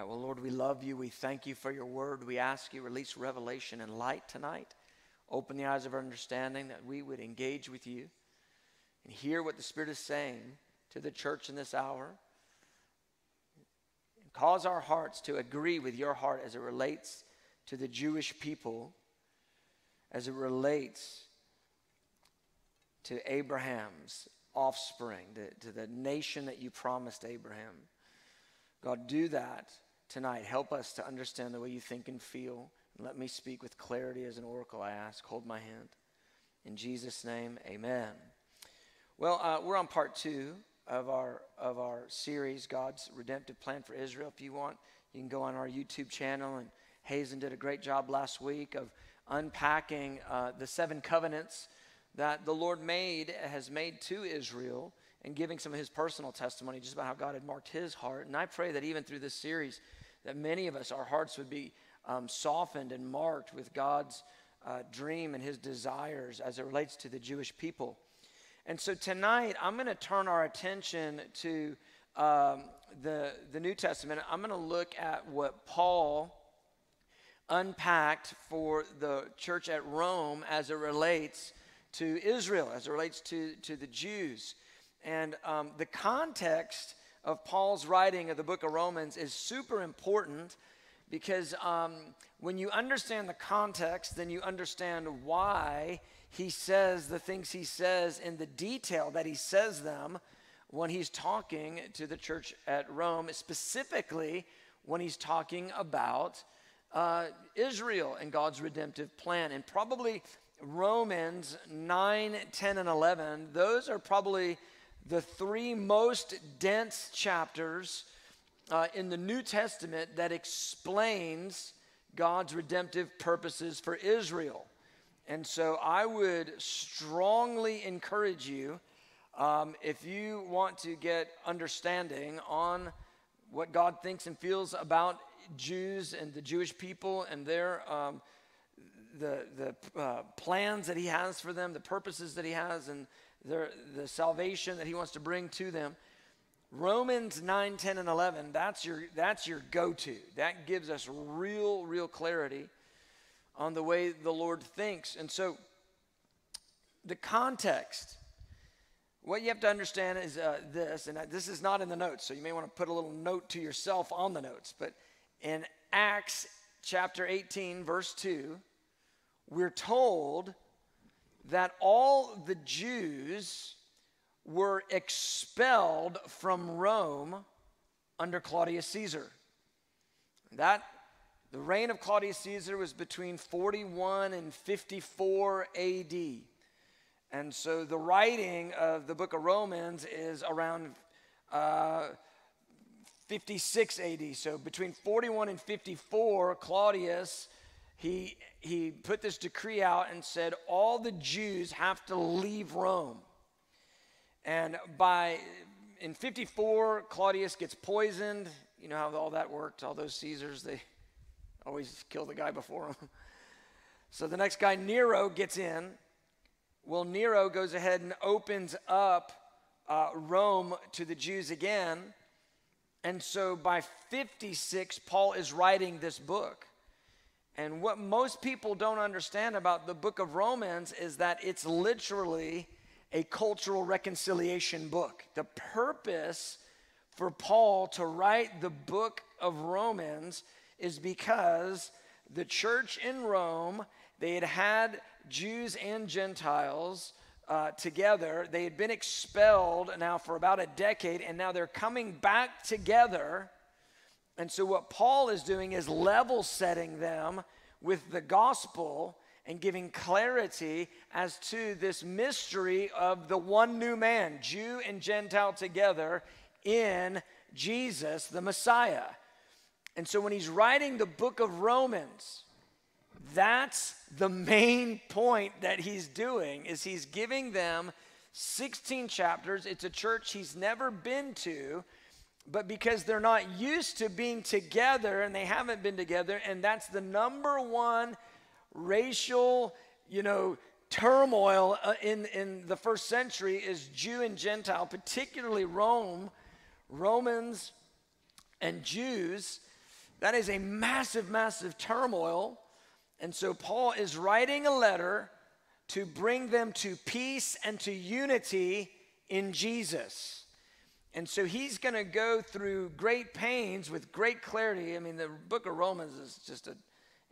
right, well, Lord, we love you. We thank you for your word. We ask you release revelation and light tonight. Open the eyes of our understanding that we would engage with you and hear what the Spirit is saying to the church in this hour. Cause our hearts to agree with your heart as it relates to the Jewish people, as it relates to Abraham's offspring, to, to the nation that you promised Abraham. God, do that tonight. Help us to understand the way you think and feel. And let me speak with clarity as an oracle, I ask. Hold my hand. In Jesus' name, amen. Well, uh, we're on part two of our, of our series, God's Redemptive Plan for Israel. If you want, you can go on our YouTube channel. And Hazen did a great job last week of unpacking uh, the seven covenants that the Lord made, has made to Israel and giving some of his personal testimony just about how God had marked his heart. And I pray that even through this series, that many of us, our hearts would be um, softened and marked with God's uh, dream and his desires as it relates to the Jewish people. And so tonight, I'm going to turn our attention to um, the, the New Testament. I'm going to look at what Paul unpacked for the church at Rome as it relates to Israel, as it relates to, to the Jews. And um, the context of Paul's writing of the book of Romans is super important because um, when you understand the context, then you understand why he says the things he says in the detail that he says them when he's talking to the church at Rome, specifically when he's talking about uh, Israel and God's redemptive plan. And probably Romans 9, 10, and 11, those are probably the three most dense chapters uh, in the New Testament that explains God's redemptive purposes for Israel. And so I would strongly encourage you, um, if you want to get understanding on what God thinks and feels about Jews and the Jewish people and their um, the the uh, plans that He has for them, the purposes that He has, and their, the salvation that he wants to bring to them. Romans 9, 10, and 11, that's your, that's your go to. That gives us real, real clarity on the way the Lord thinks. And so, the context, what you have to understand is uh, this, and this is not in the notes, so you may want to put a little note to yourself on the notes. But in Acts chapter 18, verse 2, we're told that all the Jews were expelled from Rome under Claudius Caesar. That the reign of Claudius Caesar was between 41 and 54 AD. And so the writing of the book of Romans is around uh, 56 AD. So between 41 and 54, Claudius he, he put this decree out and said all the Jews have to leave Rome. And by in 54, Claudius gets poisoned. You know how all that worked. All those Caesars, they always kill the guy before them. So the next guy, Nero, gets in. Well, Nero goes ahead and opens up uh, Rome to the Jews again. And so by 56, Paul is writing this book. And what most people don't understand about the book of Romans is that it's literally a cultural reconciliation book. The purpose for Paul to write the book of Romans is because the church in Rome, they had had Jews and Gentiles uh, together. They had been expelled now for about a decade, and now they're coming back together and so, what Paul is doing is level setting them with the gospel and giving clarity as to this mystery of the one new man, Jew and Gentile together in Jesus, the Messiah. And so, when he's writing the book of Romans, that's the main point that he's doing is he's giving them 16 chapters it's a church he's never been to but because they're not used to being together and they haven't been together, and that's the number one racial, you know, turmoil uh, in, in the first century is Jew and Gentile, particularly Rome, Romans and Jews. That is a massive, massive turmoil. And so Paul is writing a letter to bring them to peace and to unity in Jesus. And so he's going to go through great pains with great clarity. I mean, the book of Romans is just an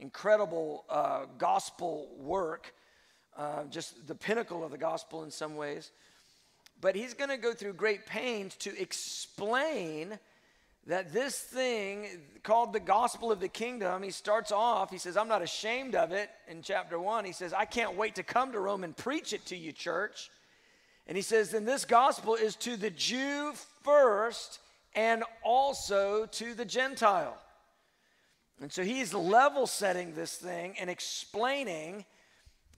incredible uh, gospel work, uh, just the pinnacle of the gospel in some ways. But he's going to go through great pains to explain that this thing called the gospel of the kingdom, he starts off, he says, I'm not ashamed of it in chapter one. He says, I can't wait to come to Rome and preach it to you, church. And he says, then this gospel is to the Jew first and also to the Gentile. And so he's level setting this thing and explaining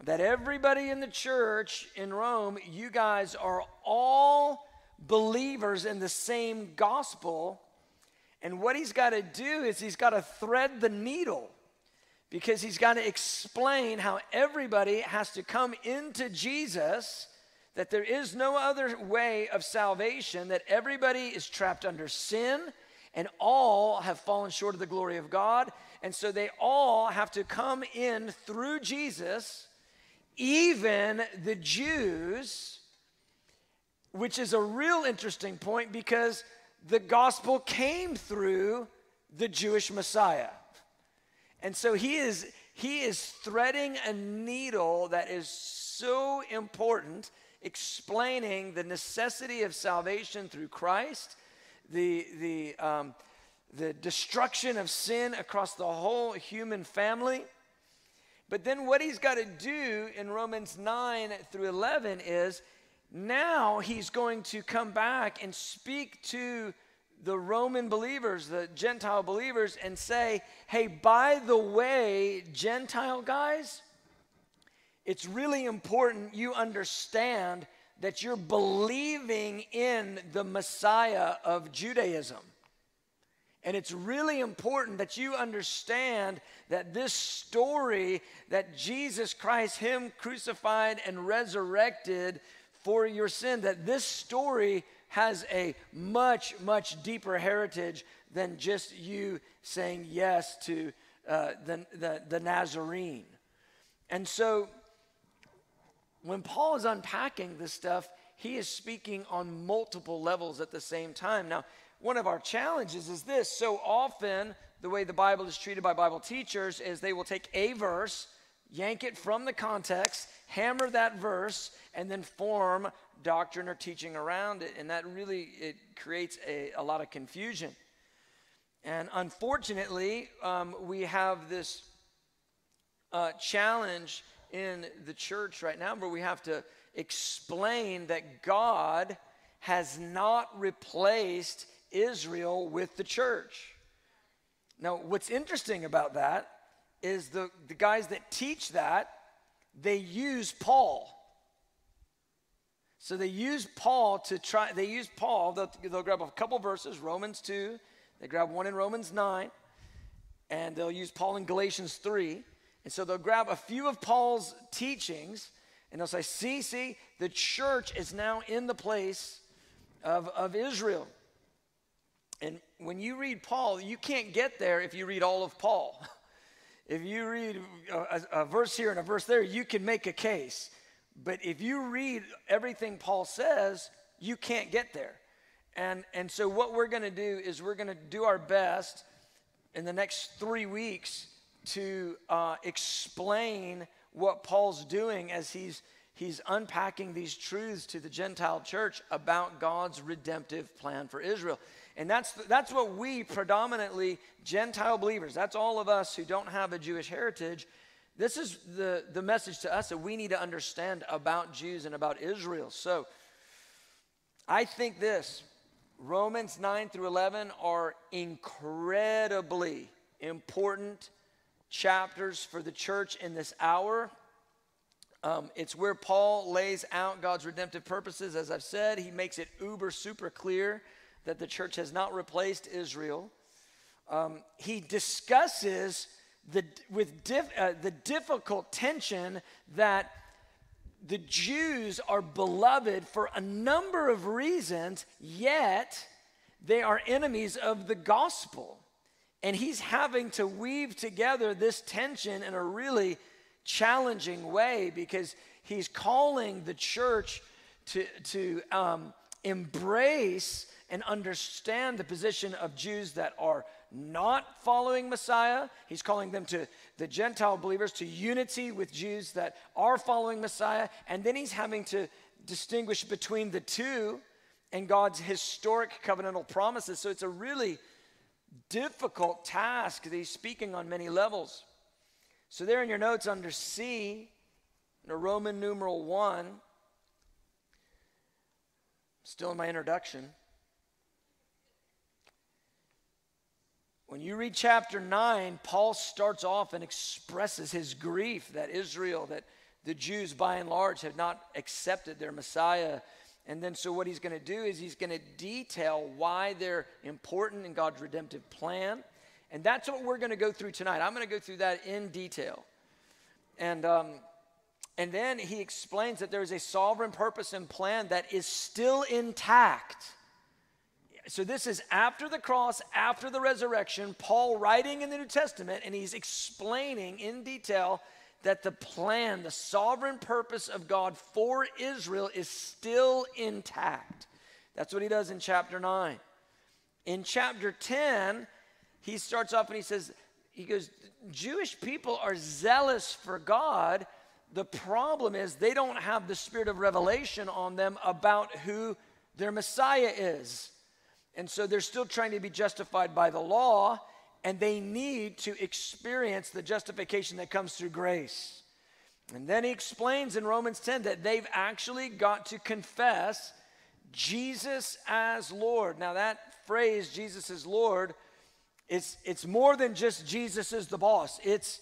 that everybody in the church in Rome, you guys are all believers in the same gospel and what he's got to do is he's got to thread the needle because he's got to explain how everybody has to come into Jesus, that there is no other way of salvation, that everybody is trapped under sin and all have fallen short of the glory of God. And so they all have to come in through Jesus, even the Jews, which is a real interesting point because the gospel came through the Jewish Messiah. And so he is he is threading a needle that is so important explaining the necessity of salvation through Christ, the the um, the destruction of sin across the whole human family. But then what he's got to do in Romans 9 through 11 is now he's going to come back and speak to the Roman believers, the Gentile believers, and say, hey, by the way, Gentile guys, it's really important you understand that you're believing in the Messiah of Judaism. And it's really important that you understand that this story that Jesus Christ, Him crucified and resurrected, for your sin, that this story has a much, much deeper heritage than just you saying yes to uh, the, the, the Nazarene. And so when Paul is unpacking this stuff, he is speaking on multiple levels at the same time. Now, one of our challenges is this so often, the way the Bible is treated by Bible teachers is they will take a verse, yank it from the context, hammer that verse, and then form doctrine or teaching around it. And that really it creates a, a lot of confusion. And unfortunately, um, we have this uh, challenge in the church right now where we have to explain that God has not replaced Israel with the church. Now, what's interesting about that is the, the guys that teach that, they use Paul. So they use Paul to try, they use Paul, they'll, they'll grab a couple verses, Romans 2, they grab one in Romans 9, and they'll use Paul in Galatians 3. And so they'll grab a few of Paul's teachings and they'll say, see, see, the church is now in the place of, of Israel. And when you read Paul, you can't get there if you read all of Paul. if you read a, a, verse here and a verse there, you can make a case. But if you read everything Paul says, you can't get there. And, and so, what we're going to do is we're going to do our best in the next three weeks to uh, explain what Paul's doing as he's, he's unpacking these truths to the Gentile church about God's redemptive plan for Israel. And that's, that's what we predominantly, Gentile believers, that's all of us who don't have a Jewish heritage, this is the, the message to us that we need to understand about Jews and about Israel. So I think this Romans 9 through 11 are incredibly important chapters for the church in this hour. Um, it's where Paul lays out God's redemptive purposes. As I've said, he makes it uber super clear that the church has not replaced Israel. Um, he discusses the, with uh, the difficult tension that the Jews are beloved for a number of reasons, yet they are enemies of the gospel. And he's having to weave together this tension in a really challenging way because he's calling the church to, to um, embrace and understand the position of Jews that are not following Messiah. He's calling them to the Gentile believers to unity with Jews that are following Messiah. And then he's having to distinguish between the two and God's historic covenantal promises. So it's a really difficult task that he's speaking on many levels. So, there in your notes under C, in Roman numeral 1, still in my introduction. When you read chapter 9, Paul starts off and expresses his grief that Israel, that the Jews by and large have not accepted their Messiah. And then, so what he's going to do is he's going to detail why they're important in God's redemptive plan. And that's what we're going to go through tonight. I'm going to go through that in detail. And, um, and then he explains that there is a sovereign purpose and plan that is still intact so this is after the cross, after the resurrection, Paul writing in the New Testament, and he's explaining in detail that the plan, the sovereign purpose of God for Israel is still intact. That's what he does in chapter 9. In chapter 10, he starts off and he says, he goes, Jewish people are zealous for God. The problem is they don't have the spirit of revelation on them about who their Messiah is. And so they're still trying to be justified by the law, and they need to experience the justification that comes through grace. And then he explains in Romans 10 that they've actually got to confess Jesus as Lord. Now, that phrase, Jesus is Lord, it's, it's more than just Jesus is the boss. It's,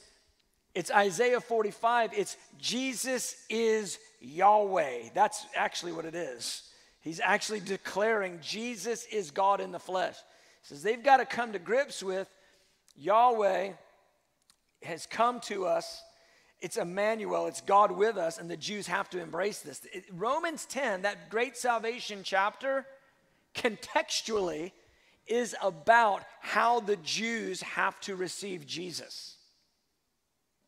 it's Isaiah 45. It's Jesus is Yahweh. That's actually what it is. He's actually declaring Jesus is God in the flesh. He says they've got to come to grips with Yahweh has come to us. It's Emmanuel, it's God with us, and the Jews have to embrace this. It, Romans 10, that great salvation chapter, contextually is about how the Jews have to receive Jesus.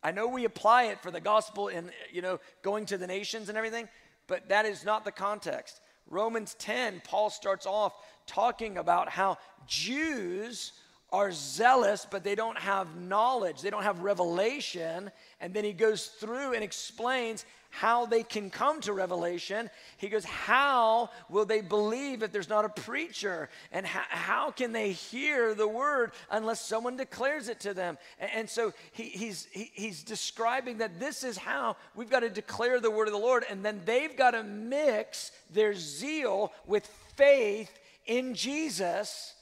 I know we apply it for the gospel in, you know, going to the nations and everything, but that is not the context. Romans 10, Paul starts off talking about how Jews are zealous, but they don't have knowledge, they don't have revelation. And then he goes through and explains how they can come to revelation. He goes, How will they believe if there's not a preacher? And how, how can they hear the word unless someone declares it to them? And, and so he, he's, he, he's describing that this is how we've got to declare the word of the Lord. And then they've got to mix their zeal with faith in Jesus.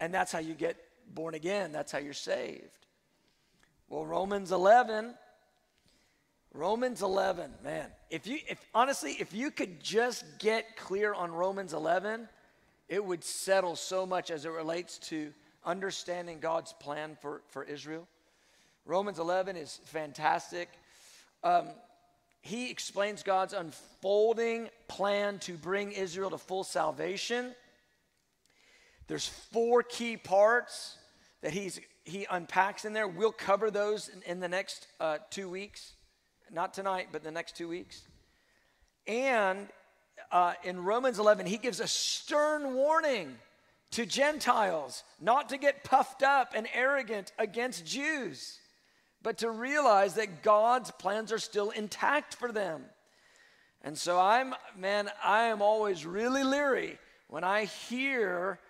And that's how you get born again, that's how you're saved. Well, Romans 11 Romans 11, man. If you if honestly, if you could just get clear on Romans 11, it would settle so much as it relates to understanding God's plan for, for Israel. Romans 11 is fantastic. Um, he explains God's unfolding plan to bring Israel to full salvation. There's four key parts that he's, he unpacks in there. We'll cover those in, in the next uh, two weeks not tonight, but the next two weeks. And uh, in Romans 11, he gives a stern warning to Gentiles not to get puffed up and arrogant against Jews, but to realize that God's plans are still intact for them. And so I'm, man, I am always really leery when I hear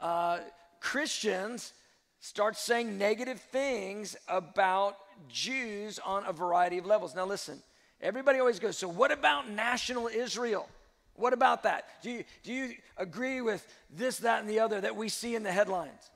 uh, Christians start saying negative things about Jews on a variety of levels. Now, listen, everybody always goes, so what about national Israel? What about that? Do you, do you agree with this, that, and the other that we see in the headlines?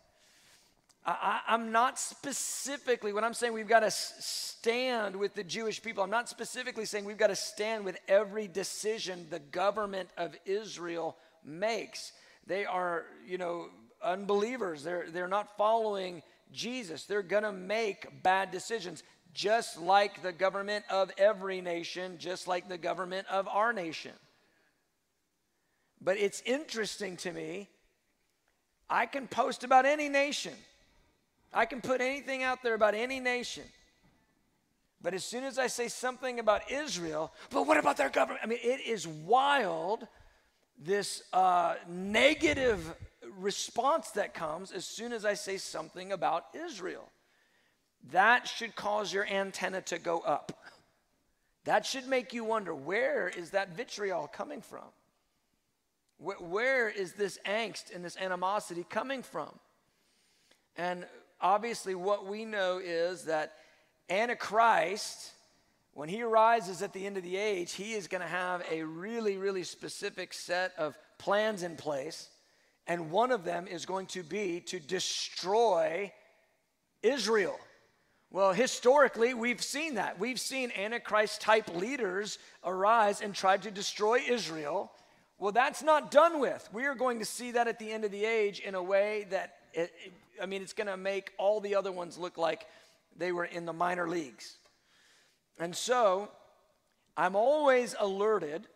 I, am not specifically, when I'm saying we've got to stand with the Jewish people, I'm not specifically saying we've got to stand with every decision the government of Israel makes. They are, you know, unbelievers. They're, they're not following Jesus. They're going to make bad decisions, just like the government of every nation, just like the government of our nation. But it's interesting to me. I can post about any nation. I can put anything out there about any nation. But as soon as I say something about Israel, but what about their government? I mean, it is wild, this uh, negative response that comes as soon as I say something about Israel. That should cause your antenna to go up. That should make you wonder where is that vitriol coming from? where, where is this angst and this animosity coming from? And obviously, what we know is that Antichrist, when he arises at the end of the age, he is going to have a really, really specific set of plans in place. And one of them is going to be to destroy Israel. Well, historically, we've seen that. We've seen Antichrist type leaders arise and try to destroy Israel. Well, that's not done with. We are going to see that at the end of the age in a way that, it, I mean, it's going to make all the other ones look like they were in the minor leagues. And so, I'm always alerted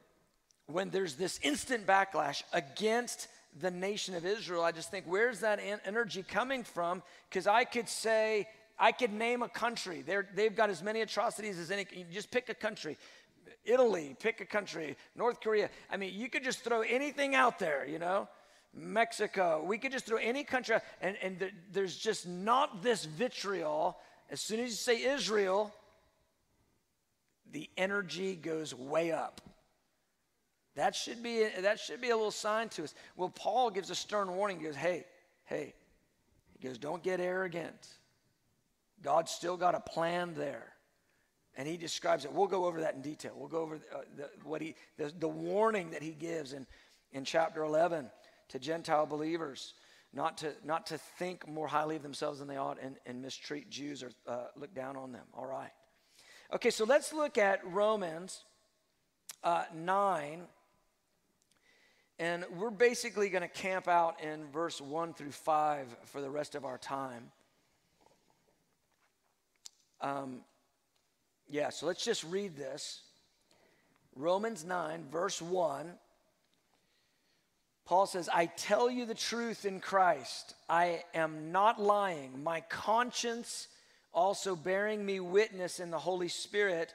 when there's this instant backlash against the nation of Israel. I just think, where's that energy coming from? Because I could say, I could name a country. They're, they've got as many atrocities as any. You just pick a country. Italy, pick a country, North Korea. I mean, you could just throw anything out there, you know? Mexico. We could just throw any country, and, and th- there's just not this vitriol. As soon as you say Israel, the energy goes way up. That should be that should be a little sign to us. Well, Paul gives a stern warning. He goes, "Hey, hey," he goes, "Don't get arrogant. God's still got a plan there." And he describes it. We'll go over that in detail. We'll go over uh, the, what he, the, the warning that he gives in, in chapter 11 to Gentile believers not to, not to think more highly of themselves than they ought and, and mistreat Jews or uh, look down on them. All right. Okay, so let's look at Romans uh, 9. And we're basically going to camp out in verse 1 through 5 for the rest of our time. Um, yeah, so let's just read this. Romans 9, verse 1. Paul says, I tell you the truth in Christ. I am not lying. My conscience also bearing me witness in the Holy Spirit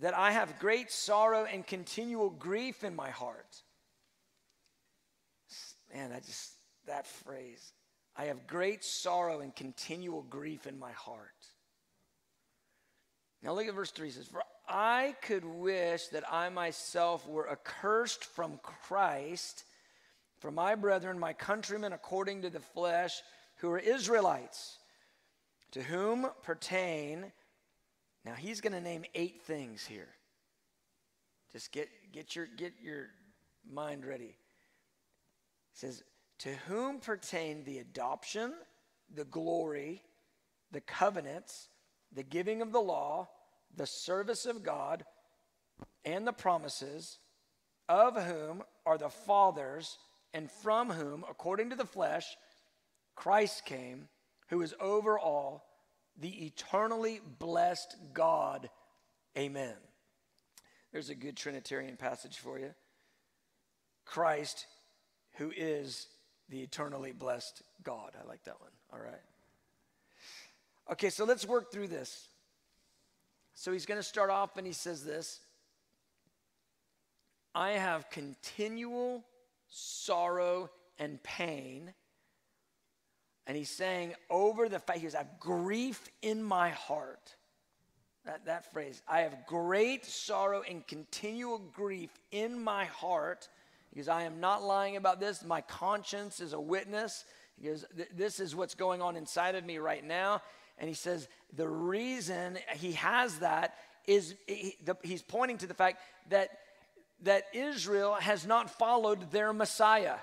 that I have great sorrow and continual grief in my heart. Man, I just, that phrase. I have great sorrow and continual grief in my heart. Now look at verse 3. It says, For I could wish that I myself were accursed from Christ for my brethren, my countrymen according to the flesh, who are Israelites, to whom pertain, now he's going to name eight things here. Just get, get, your, get your mind ready. Says, To whom pertain the adoption, the glory, the covenants, the giving of the law, the service of God, and the promises, of whom are the fathers, and from whom, according to the flesh, Christ came, who is over all, the eternally blessed God. Amen. There's a good Trinitarian passage for you. Christ, who is the eternally blessed God. I like that one. All right. Okay, so let's work through this. So he's going to start off and he says this I have continual sorrow and pain. And he's saying over the fact, he goes, I have grief in my heart. That, that phrase, I have great sorrow and continual grief in my heart because I am not lying about this. My conscience is a witness. Because This is what's going on inside of me right now. And he says the reason he has that is he's pointing to the fact that, that Israel has not followed their Messiah.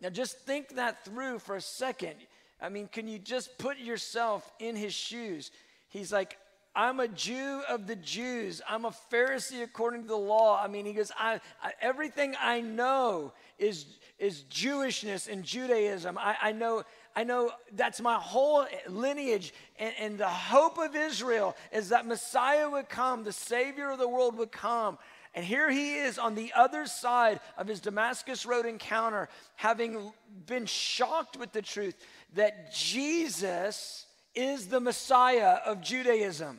Now, just think that through for a second. I mean, can you just put yourself in his shoes? He's like, I'm a Jew of the Jews. I'm a Pharisee according to the law. I mean, he goes, I, I, everything I know is, is Jewishness and Judaism. I, I, know, I know that's my whole lineage. And, and the hope of Israel is that Messiah would come, the Savior of the world would come. And here he is on the other side of his Damascus Road encounter, having been shocked with the truth, that Jesus is the Messiah of Judaism.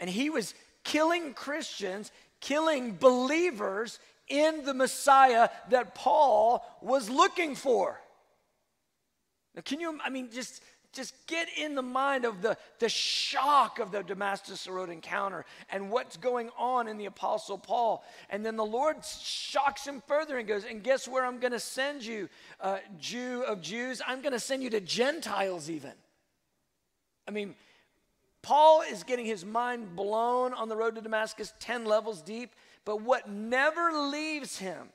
And he was killing Christians, killing believers in the Messiah that Paul was looking for. Now, can you, I mean, just just get in the mind of the, the shock of the Damascus Road encounter and what's going on in the Apostle Paul. And then the Lord shocks him further and goes, And guess where I'm going to send you, uh, Jew of Jews? I'm going to send you to Gentiles, even. I mean, Paul is getting his mind blown on the road to Damascus, 10 levels deep. But what never leaves him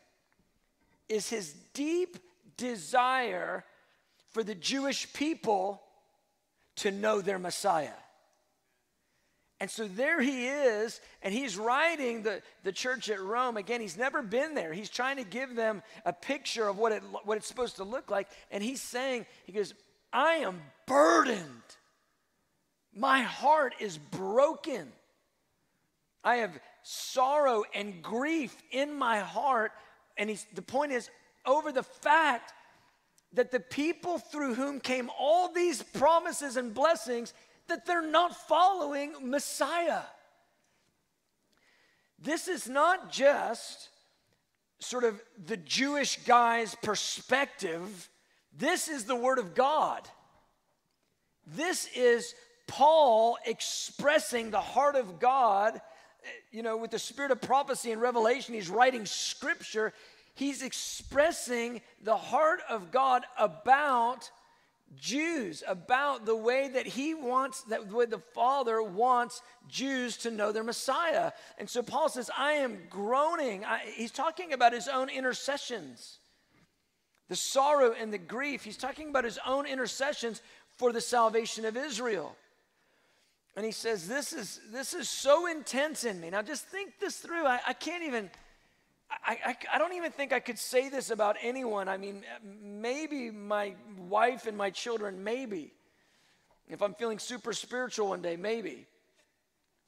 is his deep desire for the Jewish people to know their Messiah. And so there he is, and he's writing the, the church at Rome. Again, he's never been there. He's trying to give them a picture of what, it, what it's supposed to look like. And he's saying, he goes, I am burdened. My heart is broken. I have sorrow and grief in my heart. And he's, the point is, over the fact that the people through whom came all these promises and blessings that they're not following Messiah. This is not just sort of the Jewish guy's perspective. This is the Word of God. This is Paul expressing the heart of God. Eh, you know, with the spirit of prophecy and revelation, he's writing scripture he's expressing the heart of God about Jews, about the way that he wants, that the way the Father wants Jews to know their Messiah. And so Paul says, I am groaning. I, he's talking about his own intercessions, the sorrow and the grief. He's talking about his own intercessions for the salvation of Israel. And he says, This is, this is so intense in me. Now just think this through. I, I can't even I, I, I, don't even think I could say this about anyone. I mean, maybe my wife and my children, maybe. If I'm feeling super spiritual one day, maybe.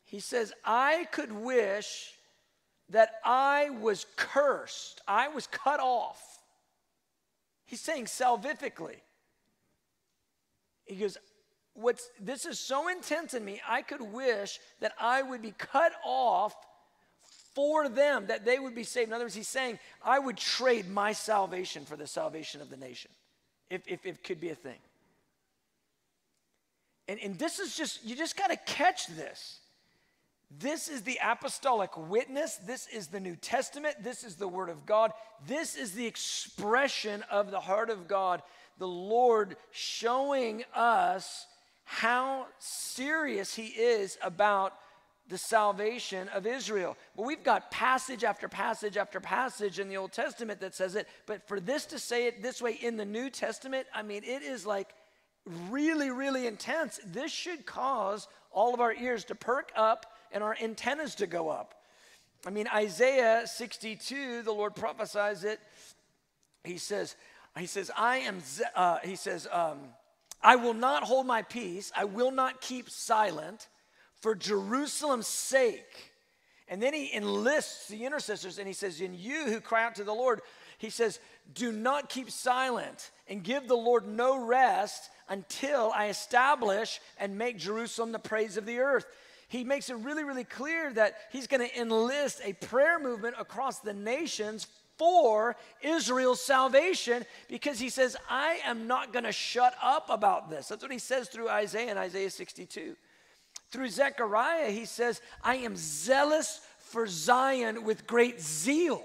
He says, I could wish that I was cursed, I was cut off. He's saying salvifically. He goes, What's, this is so intense in me, I could wish that I would be cut off for them that they would be saved. In other words, he's saying, I would trade my salvation for the salvation of the nation, if, if, if it could be a thing. And, and this is just, you just got to catch this. This is the apostolic witness. This is the New Testament. This is the Word of God. This is the expression of the heart of God, the Lord showing us how serious He is about the salvation of Israel. But we've got passage after passage after passage in the Old Testament that says it. But for this to say it this way in the New Testament, I mean, it is like really, really intense. This should cause all of our ears to perk up and our antennas to go up. I mean, Isaiah 62, the Lord prophesies it. He says, he says, I am, uh, he says, um, I will not hold my peace. I will not keep silent for Jerusalem's sake. And then he enlists the intercessors and he says, In you who cry out to the Lord, he says, Do not keep silent and give the Lord no rest until I establish and make Jerusalem the praise of the earth. He makes it really, really clear that he's going to enlist a prayer movement across the nations for Israel's salvation because he says, I am not going to shut up about this. That's what he says through Isaiah in Isaiah 62. Through Zechariah, he says, I am zealous for Zion with great zeal.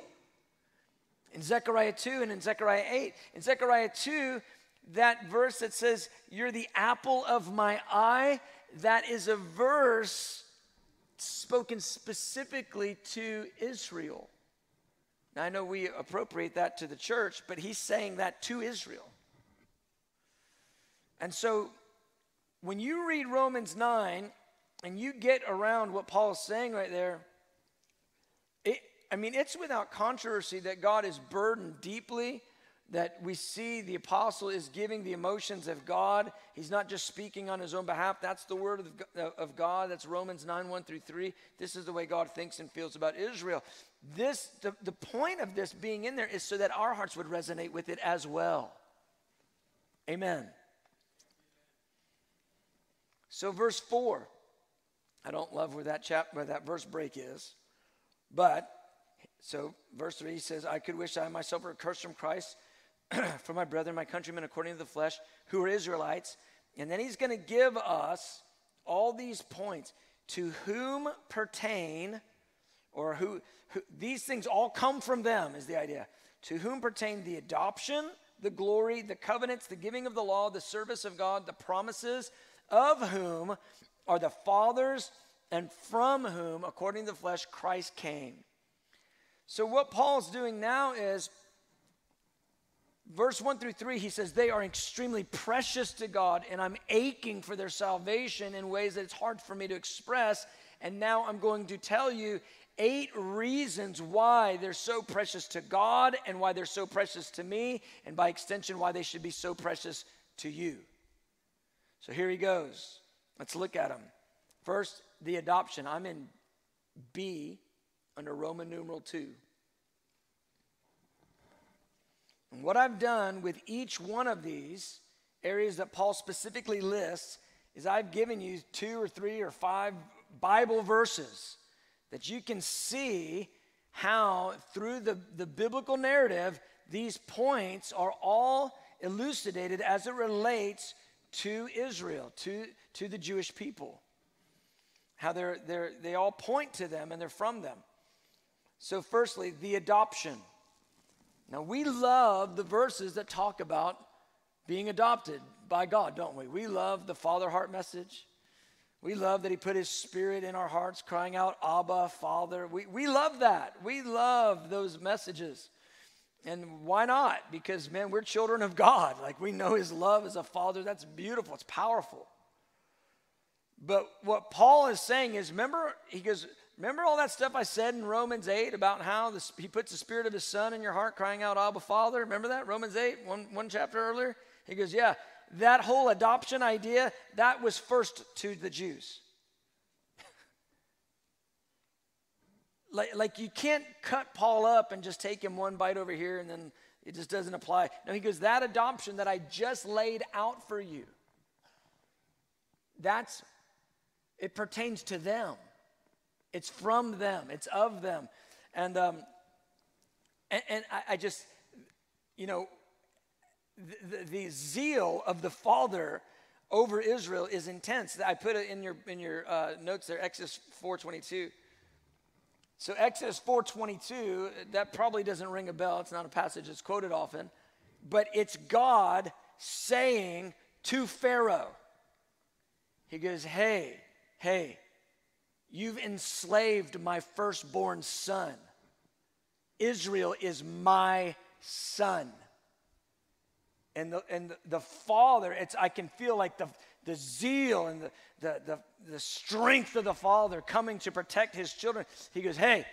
In Zechariah 2 and in Zechariah 8. In Zechariah 2, that verse that says, You're the apple of my eye, that is a verse spoken specifically to Israel. Now, I know we appropriate that to the church, but he's saying that to Israel. And so when you read Romans 9, and you get around what Paul is saying right there, it, I mean, it's without controversy that God is burdened deeply, that we see the apostle is giving the emotions of God. He's not just speaking on his own behalf. That's the word of, of God. That's Romans 9 1 through 3. This is the way God thinks and feels about Israel. This, the, the point of this being in there is so that our hearts would resonate with it as well. Amen. So, verse 4, I don't love where that, chap, where that verse break is, but so verse 3 says, I could wish I myself were cursed from Christ for my brethren, my countrymen, according to the flesh, who are Israelites. And then he's going to give us all these points to whom pertain, or who, who, these things all come from them, is the idea. To whom pertain the adoption, the glory, the covenants, the giving of the law, the service of God, the promises, of whom are the fathers, and from whom, according to the flesh, Christ came. So, what Paul's doing now is verse 1 through 3, he says, They are extremely precious to God, and I'm aching for their salvation in ways that it's hard for me to express. And now I'm going to tell you eight reasons why they're so precious to God and why they're so precious to me, and by extension, why they should be so precious to you. So here he goes. Let's look at them. First, the adoption. I'm in B under Roman numeral 2. And what I've done with each one of these areas that Paul specifically lists is I've given you two or three or five Bible verses that you can see how, through the, the biblical narrative, these points are all elucidated as it relates to Israel, to, to the Jewish people. How they're, they're, they all point to them and they're from them. So, firstly, the adoption. Now, we love the verses that talk about being adopted by God, don't we? We love the Father heart message. We love that He put His Spirit in our hearts, crying out, Abba, Father. We, we love that. We love those messages. And why not? Because, man, we're children of God. Like, we know His love as a Father. That's beautiful, it's powerful. But what Paul is saying is, remember, he goes, Remember all that stuff I said in Romans 8 about how he puts the spirit of his son in your heart, crying out, Abba, Father? Remember that? Romans 8, one, one chapter earlier? He goes, Yeah, that whole adoption idea, that was first to the Jews. like, like you can't cut Paul up and just take him one bite over here and then it just doesn't apply. No, he goes, That adoption that I just laid out for you, that's, it pertains to them. It's from them, it's of them. And, um, and, and I, I, just, you know, the, the, zeal of the Father over Israel is intense. I put it in your, in your uh, notes there, Exodus 4.22. So Exodus 4.22, that probably doesn't ring a bell. It's not a passage that's quoted often. But it's God saying to Pharaoh, he goes, hey, hey, You've enslaved my firstborn son. Israel is my son. And the, and the father, it's, I can feel like the, the zeal and the, the, the, the strength of the father coming to protect his children. He goes, Hey,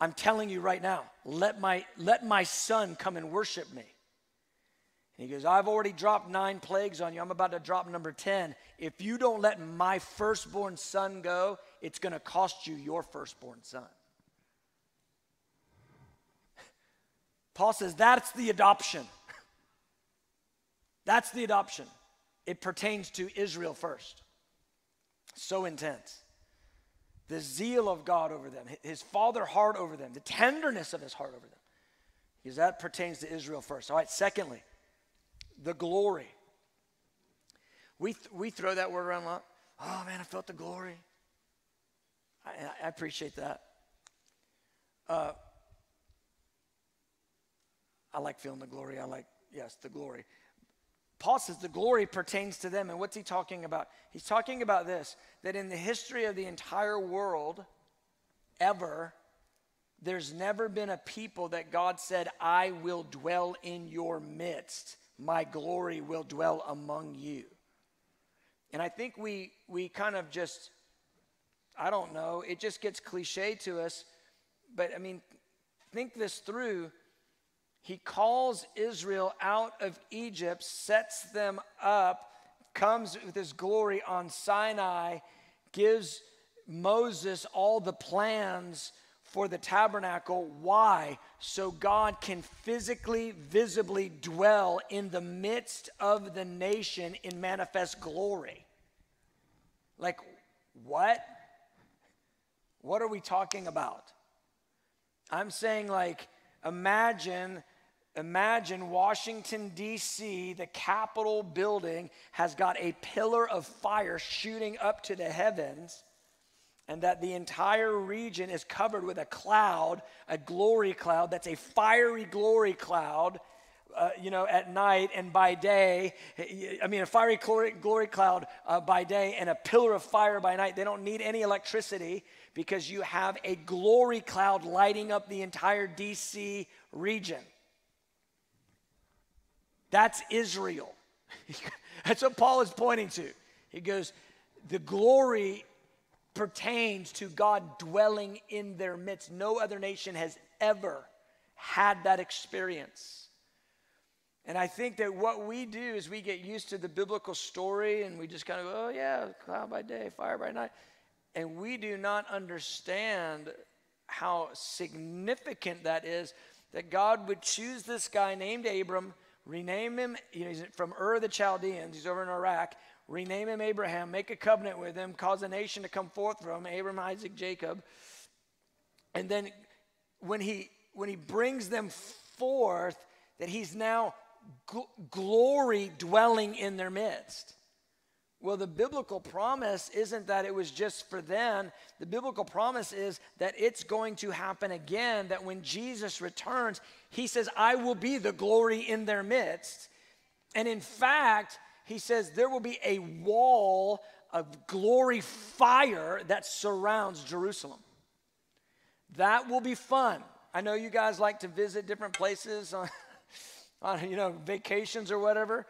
I'm telling you right now, let my, let my son come and worship me. And he goes, I've already dropped nine plagues on you. I'm about to drop number 10. If you don't let my firstborn son go, it's going to cost you your firstborn son. Paul says that's the adoption. That's the adoption. It pertains to Israel first. So intense. The zeal of God over them, his father heart over them, the tenderness of his heart over them. Because that pertains to Israel first. All right, secondly, the glory. We, th- we throw that word around a lot. Oh man, I felt the glory. I, I appreciate that. Uh, I like feeling the glory. I like, yes, the glory. Paul says the glory pertains to them. And what's he talking about? He's talking about this that in the history of the entire world, ever, there's never been a people that God said, I will dwell in your midst my glory will dwell among you. And I think we, we kind of just, I don't know, it just gets cliche to us. But I mean, think this through. He calls Israel out of Egypt, sets them up, comes with his glory on Sinai, gives Moses all the plans for the tabernacle. Why? So God can physically, visibly dwell in the midst of the nation in manifest glory. Like, what? What are we talking about? I'm saying, like, imagine. Imagine Washington, D.C., the Capitol building has got a pillar of fire shooting up to the heavens, and that the entire region is covered with a cloud, a glory cloud that's a fiery glory cloud uh, you know, at night and by day. I mean, a fiery glory, glory cloud uh, by day and a pillar of fire by night. They don't need any electricity because you have a glory cloud lighting up the entire DC region. That's Israel. That's what Paul is pointing to. He goes, the glory pertains to God dwelling in their midst. No other nation has ever had that experience. And I think that what we do is we get used to the biblical story and we just kind of go, oh, yeah, cloud by day, fire by night. And we do not understand how significant that is that God would choose this guy named Abram, rename him, you know, he's from Ur the Chaldeans, he's over in Iraq, rename him Abraham, make a covenant with him, cause a nation to come forth from him, Abram, Isaac, Jacob. And then when he when he brings them forth, that he's now gl- glory dwelling in their midst. Well, the biblical promise isn't that it was just for them. The biblical promise is that it's going to happen again, that when Jesus returns, he says, I will be the glory in their midst. And in fact, he says there will be a wall of glory fire that surrounds Jerusalem. That will be fun. I know you guys like to visit different places on, on you know vacations or whatever.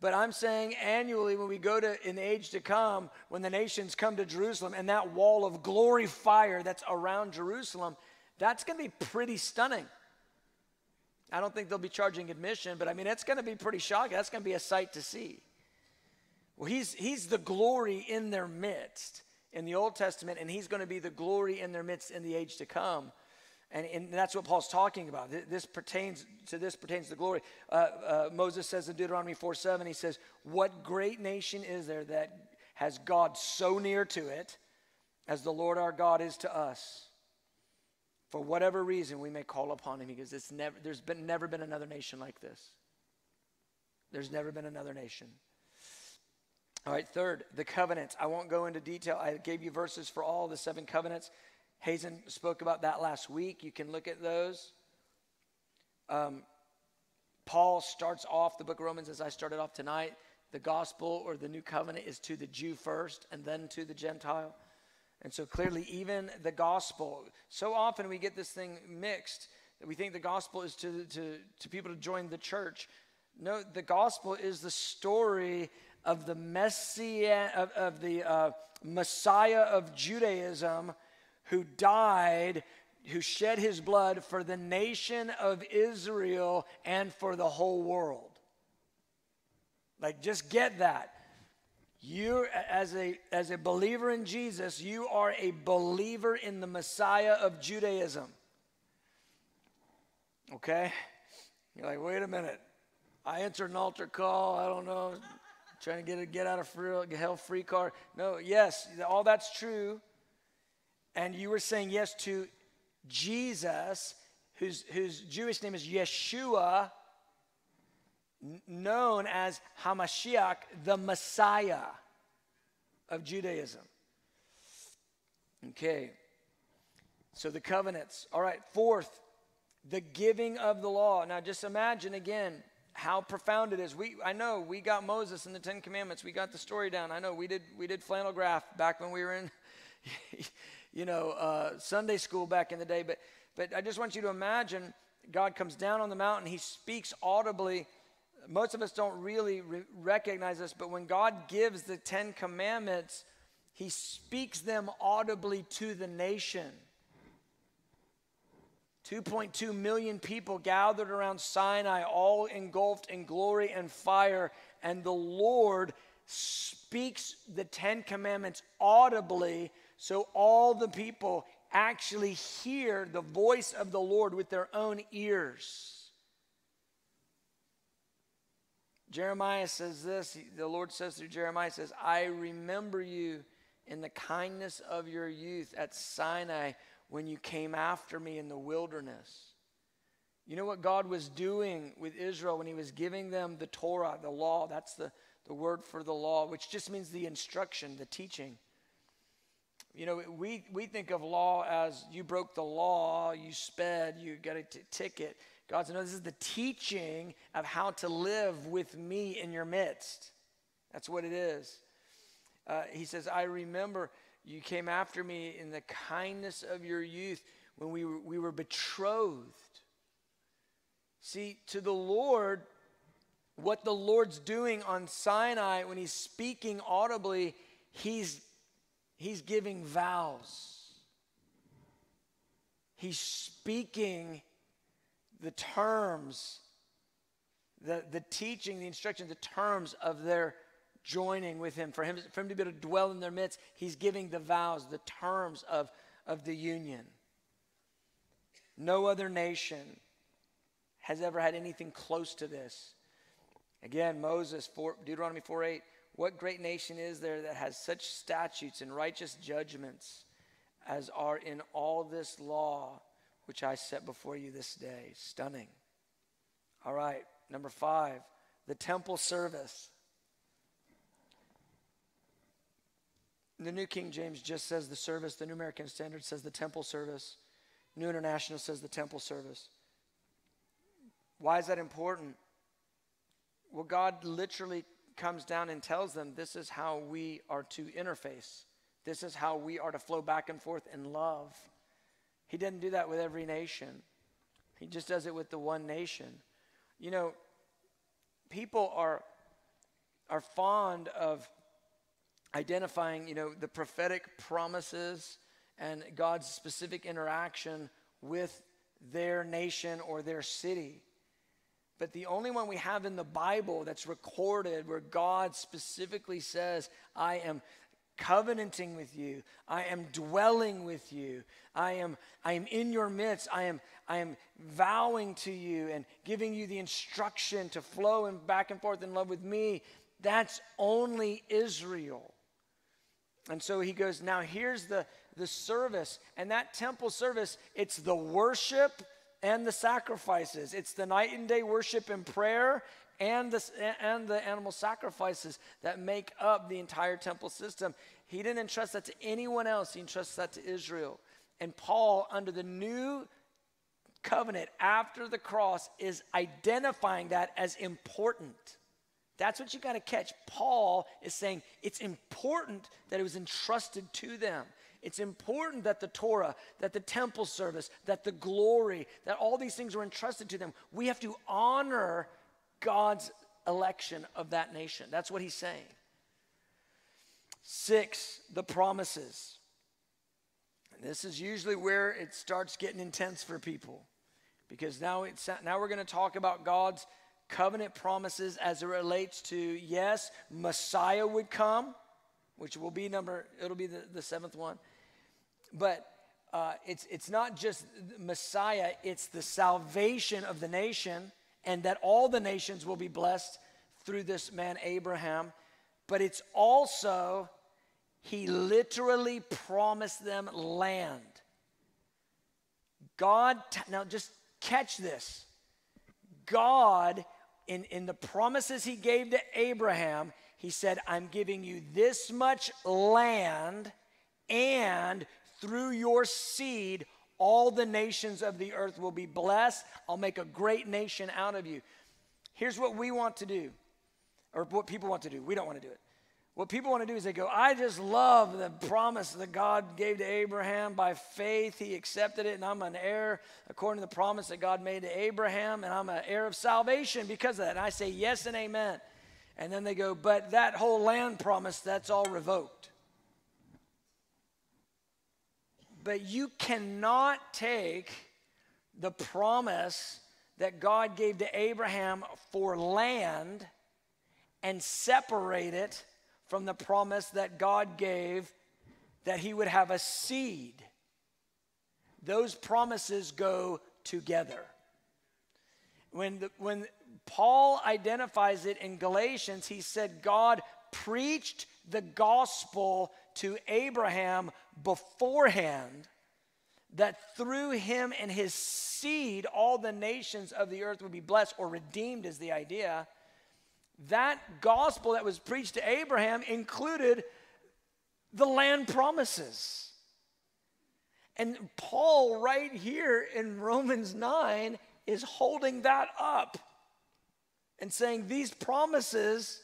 But I'm saying annually, when we go to in the age to come, when the nations come to Jerusalem and that wall of glory fire that's around Jerusalem, that's going to be pretty stunning. I don't think they'll be charging admission, but I mean, it's going to be pretty shocking. That's going to be a sight to see. Well, he's, he's the glory in their midst in the Old Testament, and he's going to be the glory in their midst in the age to come. And, and, that's what Paul's talking about. This pertains to this pertains to the glory. Uh, uh, Moses says in Deuteronomy 4 7, he says, What great nation is there that has God so near to it as the Lord our God is to us? For whatever reason we may call upon him, because it's never, there's been, never been another nation like this. There's never been another nation. All right, third, the covenants. I won't go into detail. I gave you verses for all the seven covenants. Hazen spoke about that last week. You can look at those. Um, Paul starts off the book of Romans as I started off tonight. The gospel or the new covenant is to the Jew first and then to the Gentile. And so clearly, even the gospel, so often we get this thing mixed that we think the gospel is to, to, to people to join the church. No, the gospel is the story of the Messiah, of, of the uh, Messiah of Judaism who died, who shed his blood for the nation of Israel and for the whole world. Like, just get that. You, as a, as a believer in Jesus, you are a believer in the Messiah of Judaism. Okay? You're like, wait a minute. I answered an altar call. I don't know. Trying to get a get out of free, hell free card. No, yes, all that's true and you were saying yes to Jesus, whose, whose Jewish name is Yeshua, known as Hamashiach, the Messiah of Judaism. Okay. So the covenants. All right. Fourth, the giving of the law. Now just imagine again how profound it is. We I know we got Moses and the Ten Commandments. We got the story down. I know we did we did flannel graph back when we were in you know, uh, Sunday school back in the day. But, but I just want you to imagine God comes down on the mountain, He speaks audibly. Most of us don't really re- recognize this, but when God gives the Ten Commandments, He speaks them audibly to the nation. 2.2 million people gathered around Sinai, all engulfed in glory and fire, and the Lord speaks the Ten Commandments audibly so all the people actually hear the voice of the Lord with their own ears. Jeremiah says this, the Lord says through Jeremiah, says, I remember you in the kindness of your youth at Sinai when you came after me in the wilderness. You know what God was doing with Israel when he was giving them the Torah, the law? That's the, the word for the law, which just means the instruction, the teaching. You know, we, we think of law as you broke the law, you sped, you got a t- ticket. God said, no, this is the teaching of how to live with me in your midst. That's what it is. Uh, he says, I remember you came after me in the kindness of your youth when we were, we were betrothed. See, to the Lord, what the Lord's doing on Sinai when he's speaking audibly, he's, he's giving vows. He's speaking the terms, the, the teaching, the instruction, the terms of their joining with him. For him, for him to be able to dwell in their midst, he's giving the vows, the terms of, of the union. No other nation has ever had anything close to this. Again, Moses, 4, Deuteronomy 4 8. What great nation is there that has such statutes and righteous judgments as are in all this law which I set before you this day? Stunning. All right, number five, the temple service. The New King James just says the service, the New American Standard says the temple service, New International says the temple service. Why is that important? Well, God literally comes down and tells them this is how we are to interface. This is how we are to flow back and forth in love. He doesn't do that with every nation, He just does it with the one nation. You know, people are, are fond of identifying, you know, the prophetic promises and God's specific interaction with their nation or their city. But the only one we have in the Bible that's recorded where God specifically says, I am covenanting with you, I am dwelling with you, I am, I am in your midst, I am, I am vowing to you and giving you the instruction to flow and back and forth in love with me. That's only Israel. And so he goes, Now here's the, the service. And that temple service, it's the worship and the sacrifices. It's the night and day worship and prayer and the, and the animal sacrifices that make up the entire temple system. He didn't entrust that to anyone else, he entrusts that to Israel. And Paul, under the new covenant after the cross, is identifying that as important. That's what you got to catch. Paul is saying it's important that it was entrusted to them. It's important that the Torah, that the temple service, that the glory, that all these things were entrusted to them. We have to honor God's election of that nation. That's what he's saying. Six, the promises. And this is usually where it starts getting intense for people because now, it's, now we're going to talk about God's covenant promises as it relates to yes, Messiah would come, which will be number, it'll be the, the seventh one. But uh, it's, it's not just Messiah, it's the salvation of the nation, and that all the nations will be blessed through this man, Abraham. But it's also, he literally promised them land. God, now just catch this. God, in, in the promises he gave to Abraham, he said, I'm giving you this much land and through your seed, all the nations of the earth will be blessed. I'll make a great nation out of you. Here's what we want to do, or what people want to do. We don't want to do it. What people want to do is they go, I just love the promise that God gave to Abraham. By faith, he accepted it, and I'm an heir according to the promise that God made to Abraham, and I'm an heir of salvation because of that. And I say yes and amen. And then they go, but that whole land promise, that's all revoked. But you cannot take the promise that God gave to Abraham for land and separate it from the promise that God gave that he would have a seed. Those promises go together. When, the, when Paul identifies it in Galatians, he said, God preached the gospel to Abraham beforehand that through him and his seed, all the nations of the earth would be blessed or redeemed, is the idea. That gospel that was preached to Abraham included the land promises. And Paul, right here in Romans 9, is holding that up and saying these promises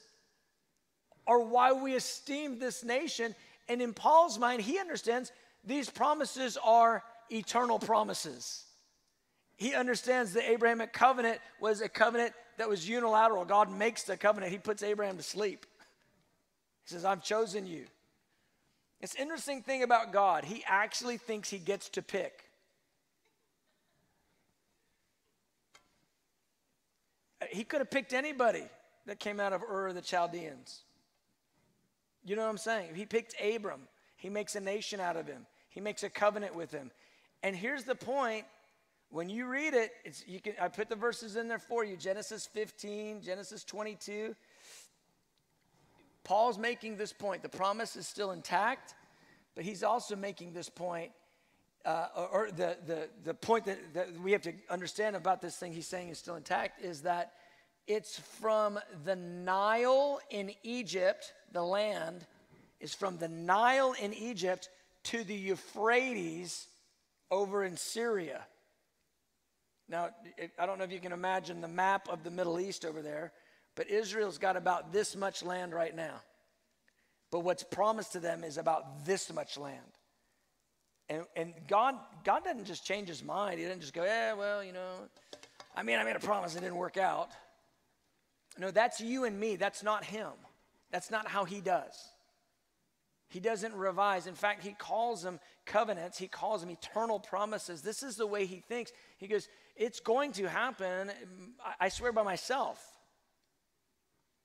are why we esteem this nation. And in Paul's mind, he understands these promises are eternal promises. He understands the Abrahamic covenant was a covenant that was unilateral. God makes the covenant, He puts Abraham to sleep. He says, I've chosen you. It's interesting thing about God, He actually thinks He gets to pick. He could have picked anybody that came out of Ur of the Chaldeans. You know what I'm saying? He picked Abram. He makes a nation out of him. He makes a covenant with him. And here's the point. When you read it, you can, I put the verses in there for you Genesis 15, Genesis 22. Paul's making this point. The promise is still intact, but he's also making this point, uh, or, the, the, the point that, that we have to understand about this thing he's saying is still intact is that it's from the Nile in Egypt, the land is from the Nile in Egypt to the Euphrates over in Syria. Now, I don't know if you can imagine the map of the Middle East over there, but Israel's got about this much land right now. But what's promised to them is about this much land. And, and God, God doesn't just change his mind. He doesn't just go, yeah, well, you know, I mean, I made a promise, it didn't work out. No, that's you and me. That's not him. That's not how he does. He doesn't revise. In fact, he calls them covenants, he calls them eternal promises. This is the way he thinks. He goes, It's going to happen. I swear by myself.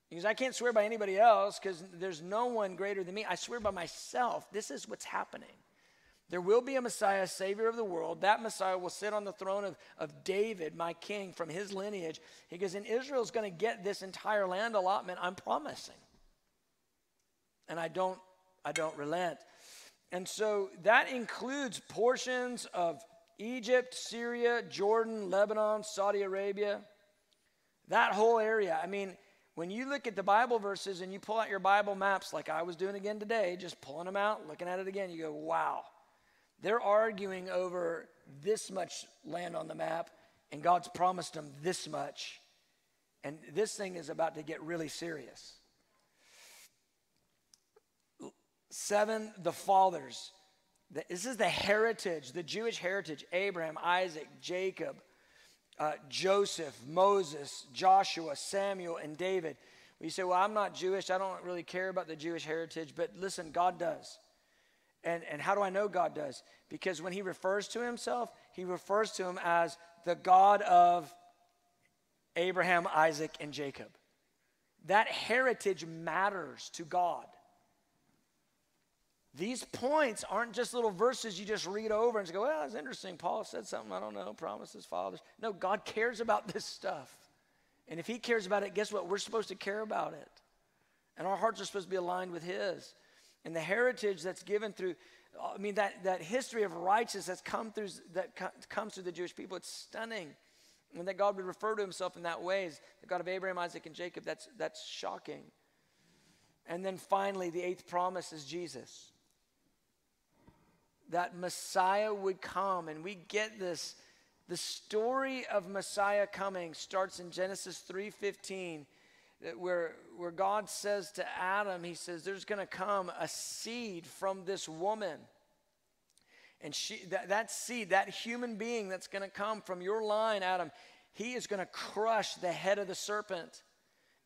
Because I can't swear by anybody else because there's no one greater than me. I swear by myself. This is what's happening. There will be a Messiah, Savior of the world. That Messiah will sit on the throne of, of David, my king, from his lineage. He goes, and Israel's going to get this entire land allotment, I'm promising. And I don't I don't relent. And so that includes portions of Egypt, Syria, Jordan, Lebanon, Saudi Arabia, that whole area. I mean, when you look at the Bible verses and you pull out your Bible maps, like I was doing again today, just pulling them out, looking at it again, you go, wow. They're arguing over this much land on the map, and God's promised them this much. And this thing is about to get really serious. Seven, the fathers. This is the heritage, the Jewish heritage Abraham, Isaac, Jacob, uh, Joseph, Moses, Joshua, Samuel, and David. You say, Well, I'm not Jewish. I don't really care about the Jewish heritage. But listen, God does. And, and how do I know God does? Because when he refers to himself, he refers to him as the God of Abraham, Isaac, and Jacob. That heritage matters to God. These points aren't just little verses you just read over and go, well, that's interesting. Paul said something, I don't know, promises, fathers. No, God cares about this stuff. And if He cares about it, guess what? We're supposed to care about it. And our hearts are supposed to be aligned with His. And the heritage that's given through, I mean, that, that history of righteousness that's come through, that comes through the Jewish people, it's stunning. And that God would refer to Himself in that way as the God of Abraham, Isaac, and Jacob, that's, that's shocking. And then finally, the eighth promise is Jesus that Messiah would come. And we get this. The story of Messiah coming starts in Genesis 3:15, where, where God says to Adam, He says, There's gonna come a seed from this woman. And she that, that seed, that human being that's gonna come from your line, Adam, he is gonna crush the head of the serpent.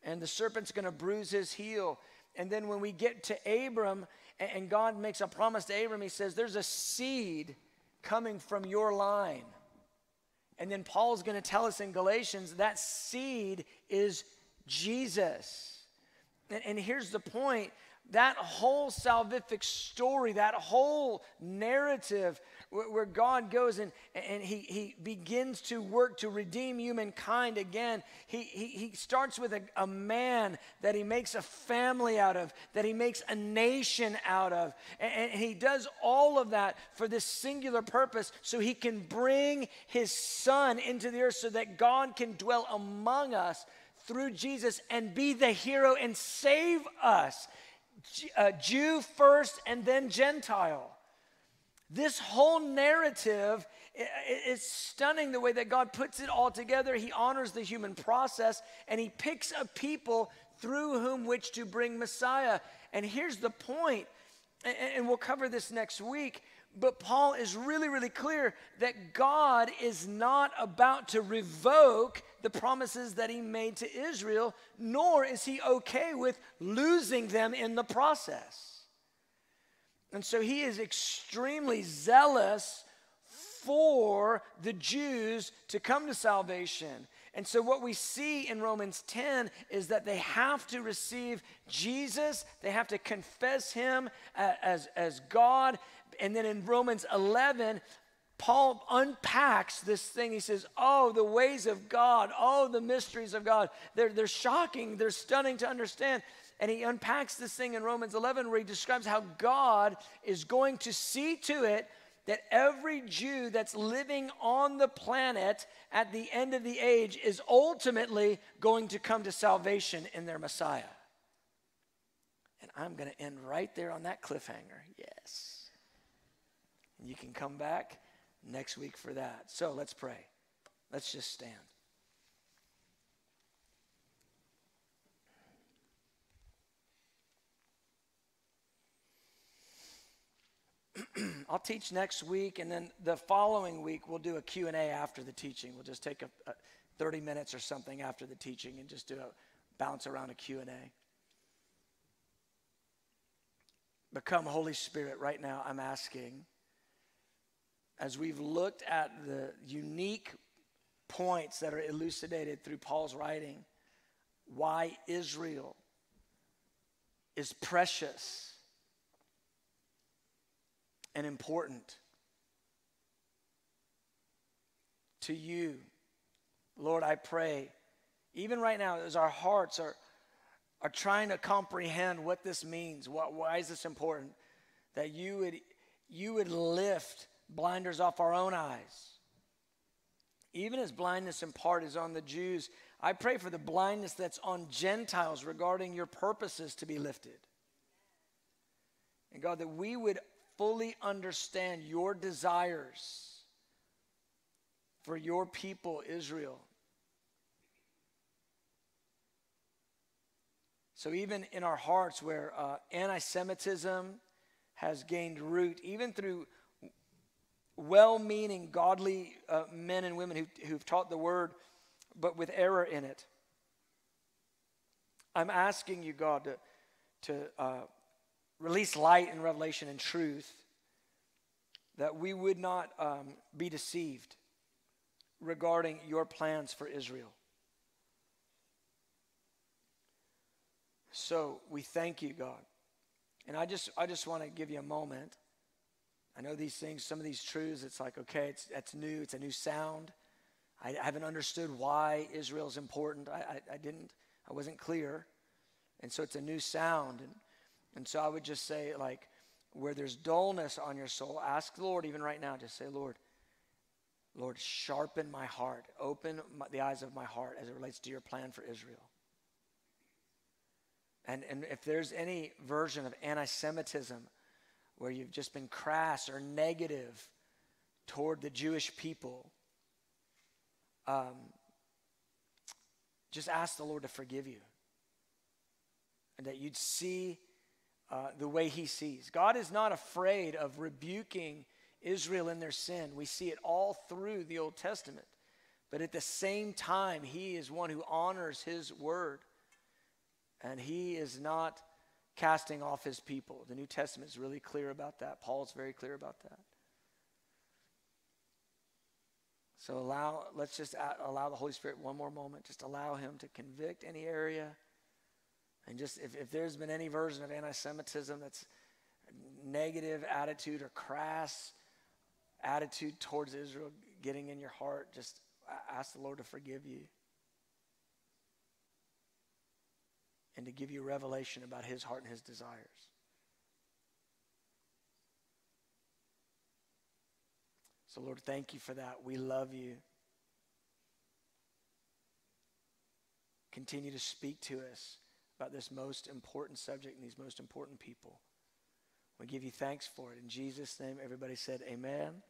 And the serpent's gonna bruise his heel. And then when we get to Abram, and God makes a promise to Abram. He says, There's a seed coming from your line. And then Paul's going to tell us in Galatians that seed is Jesus. And, and here's the point that whole salvific story, that whole narrative where, where God goes and, and he, he begins to work to redeem humankind again, he, he, he starts with a, a man that he makes a family out of, that he makes a nation out of. And, and he does all of that for this singular purpose so he can bring his son into the earth so that God can dwell among us through Jesus and be the hero and save us uh, Jew first and then Gentile. This whole narrative is stunning the way that God puts it all together. He honors the human process and he picks a people through whom which to bring Messiah. And here's the point, and we'll cover this next week. But Paul is really, really clear that God is not about to revoke the promises that he made to Israel, nor is he okay with losing them in the process. And so he is extremely zealous for the Jews to come to salvation. And so, what we see in Romans 10 is that they have to receive Jesus, they have to confess him uh, as, as God, and then in Romans 11, Paul unpacks this thing. He says, Oh, the ways of God, oh, the mysteries of God. They're, they're shocking, they're stunning to understand. And he unpacks this thing in Romans 11 where he describes how God is going to see to it that every Jew that's living on the planet at the end of the age is ultimately going to come to salvation in their Messiah. And I'm going to end right there on that cliffhanger. Yes. You can come back next week for that. So let's pray. Let's just stand. I'll teach next week, and then the following week we'll do a Q&A after the teaching. We'll just take a, a 30 minutes or something after the teaching and just do a bounce around a Q&A. Become Holy Spirit right now, I'm asking as we've looked at the unique points that are elucidated through Paul's writing, why Israel is precious and important to you. Lord, I pray, even right now, as our hearts are, are trying to comprehend what this means, what, why is this important, that you would, you would lift blinders off our own eyes. Even as blindness in part is on the Jews, I pray for the blindness that's on Gentiles regarding your purposes to be lifted. And God, that we would fully understand your desires for your people, Israel. So, even in our hearts where uh, anti Semitism has gained root, even through well meaning, godly uh, men and women who, who've taught the word, but with error in it. I'm asking you, God, to, to uh, release light and revelation and truth that we would not um, be deceived regarding your plans for Israel. So we thank you, God. And I just, I just want to give you a moment I know these things, some of these truths, it's like, okay, it's, that's new, it's a new sound. I, haven't understood why Israel is important. I, I, I, didn't, I wasn't clear. And so it's a new sound. And, and so I would just say, like, where there's dullness on your soul, ask the Lord, even right now, just say, Lord, Lord, sharpen my heart, open my, the eyes of my heart as it relates to your plan for Israel. And, and if there's any version of anti Semitism, where you've just been crass or negative toward the Jewish people, um, just ask the Lord to forgive you. And that you'd see uh, the way He sees. God is not afraid of rebuking Israel in their sin. We see it all through the Old Testament. But at the same time, He is one who honors His word. And He is not casting off his people. The New Testament is really clear about that. Paul's very clear about that. So allow, let's just allow the Holy Spirit one more moment. Just allow him to convict any area And just if, if there's been any version of anti Semitism that's negative attitude or crass attitude towards Israel getting in your heart, just ask the Lord to forgive you and to give you revelation about his heart and his desires. So, Lord, thank you for that. We love you. Continue to speak to us about this most important subject and these most important people. We give you thanks for it. In Jesus' name, everybody said, Amen.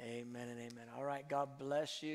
Amen and amen. All right, God bless you.